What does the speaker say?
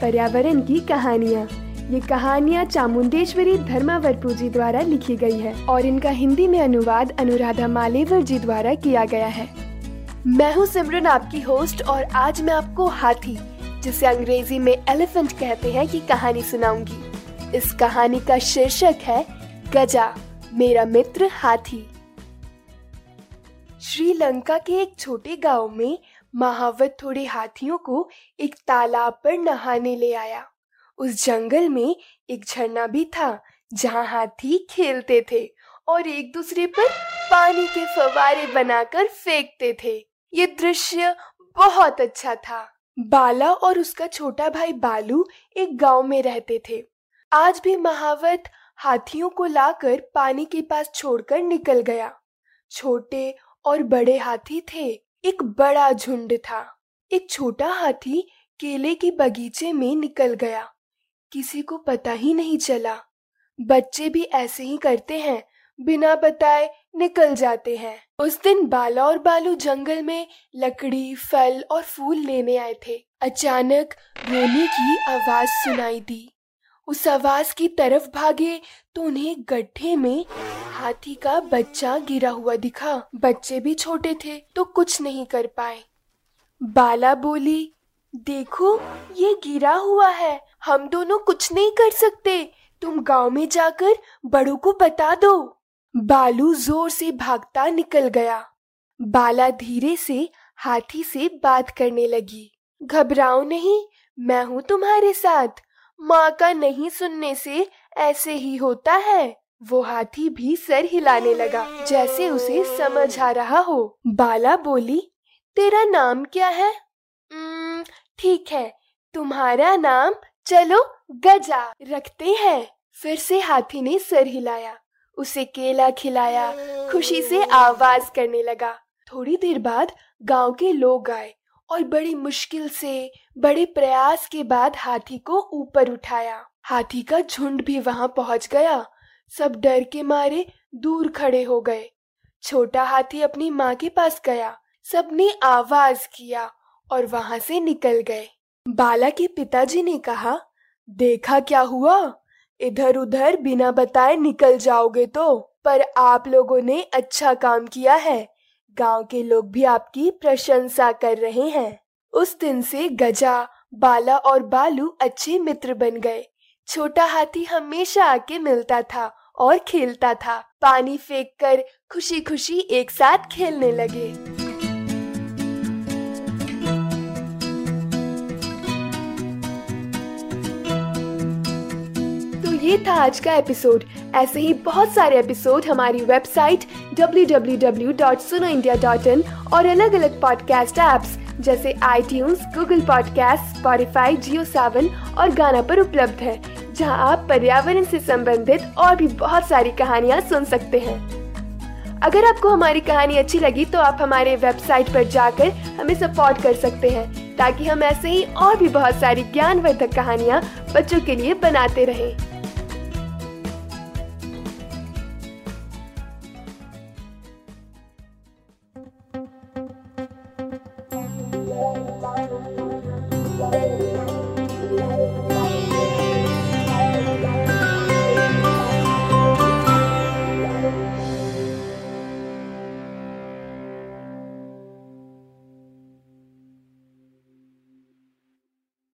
पर्यावरण की कहानियाँ। ये कहानियाँ चामुंडेश्वरी धर्मावरपू जी द्वारा लिखी गई है और इनका हिंदी में अनुवाद अनुराधा मालेवर जी द्वारा किया गया है। मैं हूँ सिमरन, आपकी होस्ट और आज मैं आपको हाथी, जिसे अंग्रेज़ी में एलिफेंट कहते हैं, की कहानी सुनाऊँगी। इस कहानी का शीर्षक है, गजा, मेरा मित्र हाथी। श्रीलंका के एक छोटे गाँव में महावत थोड़े हाथियों को एक तालाब पर नहाने ले आया। उस जंगल में एक झरना भी था, जहाँ हाथी खेलते थे और एक दूसरे पर पानी के फवारे बनाकर फेंकते थे। ये दृश्य बहुत अच्छा था। बाला और उसका छोटा भाई बालू एक गाँव में रहते थे। आज भी महावत हाथियों को लाकर पानी के पास छोड़कर निकल गया। छोटे और बड़े हाथी थे। एक बड़ा झुंड था। एक छोटा हाथी केले के बगीचे में निकल गया। किसी को पता ही नहीं चला। बच्चे भी ऐसे ही करते हैं, बिना बताए निकल जाते हैं। उस दिन बाला और बालू जंगल में लकड़ी, फल और फूल लेने आए थे। अचानक रोने की आवाज़ सुनाई दी। उस आवाज़ की तरफ़ भागे तो उन्हें गड्ढे में हाथी का बच्चा गिरा हुआ दिखा। बच्चे भी छोटे थे तो कुछ नहीं कर पाए। बाला बोली, देखो, ये गिरा हुआ है। हम दोनों कुछ नहीं कर सकते। तुम गाँव में जाकर बड़ों को बता दो। बालू ज़ोर से भागता निकल गया। बाला धीरे से हाथी से बात करने लगी। घबराओ नहीं, मैं हूँ तुम्हारे साथ। माँ का नहीं सुनने से ऐसे ही होता है। वो हाथी भी सर हिलाने लगा, जैसे उसे समझ आ रहा हो। बाला बोली, तेरा नाम क्या है? ठीक है, तुम्हारा नाम चलो गजा। रखते हैं। फिर से हाथी ने सर हिलाया, उसे केला खिलाया, खुशी से आवाज़ करने लगा। थोड़ी देर बाद गाँव के लोग आए। और बड़ी मुश्किल से, बड़े प्रयास के बाद हाथी को ऊपर उठाया। हाथी का झुंड भी वहाँ पहुँच गया। सब डर के मारे दूर खड़े हो गए। छोटा हाथी अपनी माँ के पास गया। सबने आवाज़ किया और वहाँ से निकल गए। बाला के पिताजी ने कहा, देखा क्या हुआ? इधर उधर बिना बताए निकल जाओगे तो। पर आप लोगों ने अच्छा काम किया है। गाँव के लोग भी आपकी प्रशंसा कर रहे हैं। उस दिन से गजा, बाला और बालू अच्छे मित्र बन गए। छोटा हाथी हमेशा आके मिलता था और खेलता था। पानी फेंक कर खुशी खुशी एक साथ खेलने लगे। तो ये था आज का एपिसोड। ऐसे ही बहुत सारे एपिसोड हमारी वेबसाइट www.sunoindia.in और अलग अलग पॉडकास्ट ऐप्स जैसे आई Google podcast Spotify Jio Saavn और गाना पर उपलब्ध है, जहाँ आप पर्यावरण से संबंधित और भी बहुत सारी कहानियाँ सुन सकते हैं। अगर आपको हमारी कहानी अच्छी लगी तो आप हमारे वेबसाइट पर जाकर हमें सपोर्ट कर सकते हैं, ताकि हम ऐसे ही और भी बहुत सारी ज्ञानवर्धक कहानियाँ बच्चों के लिए बनाते रहें।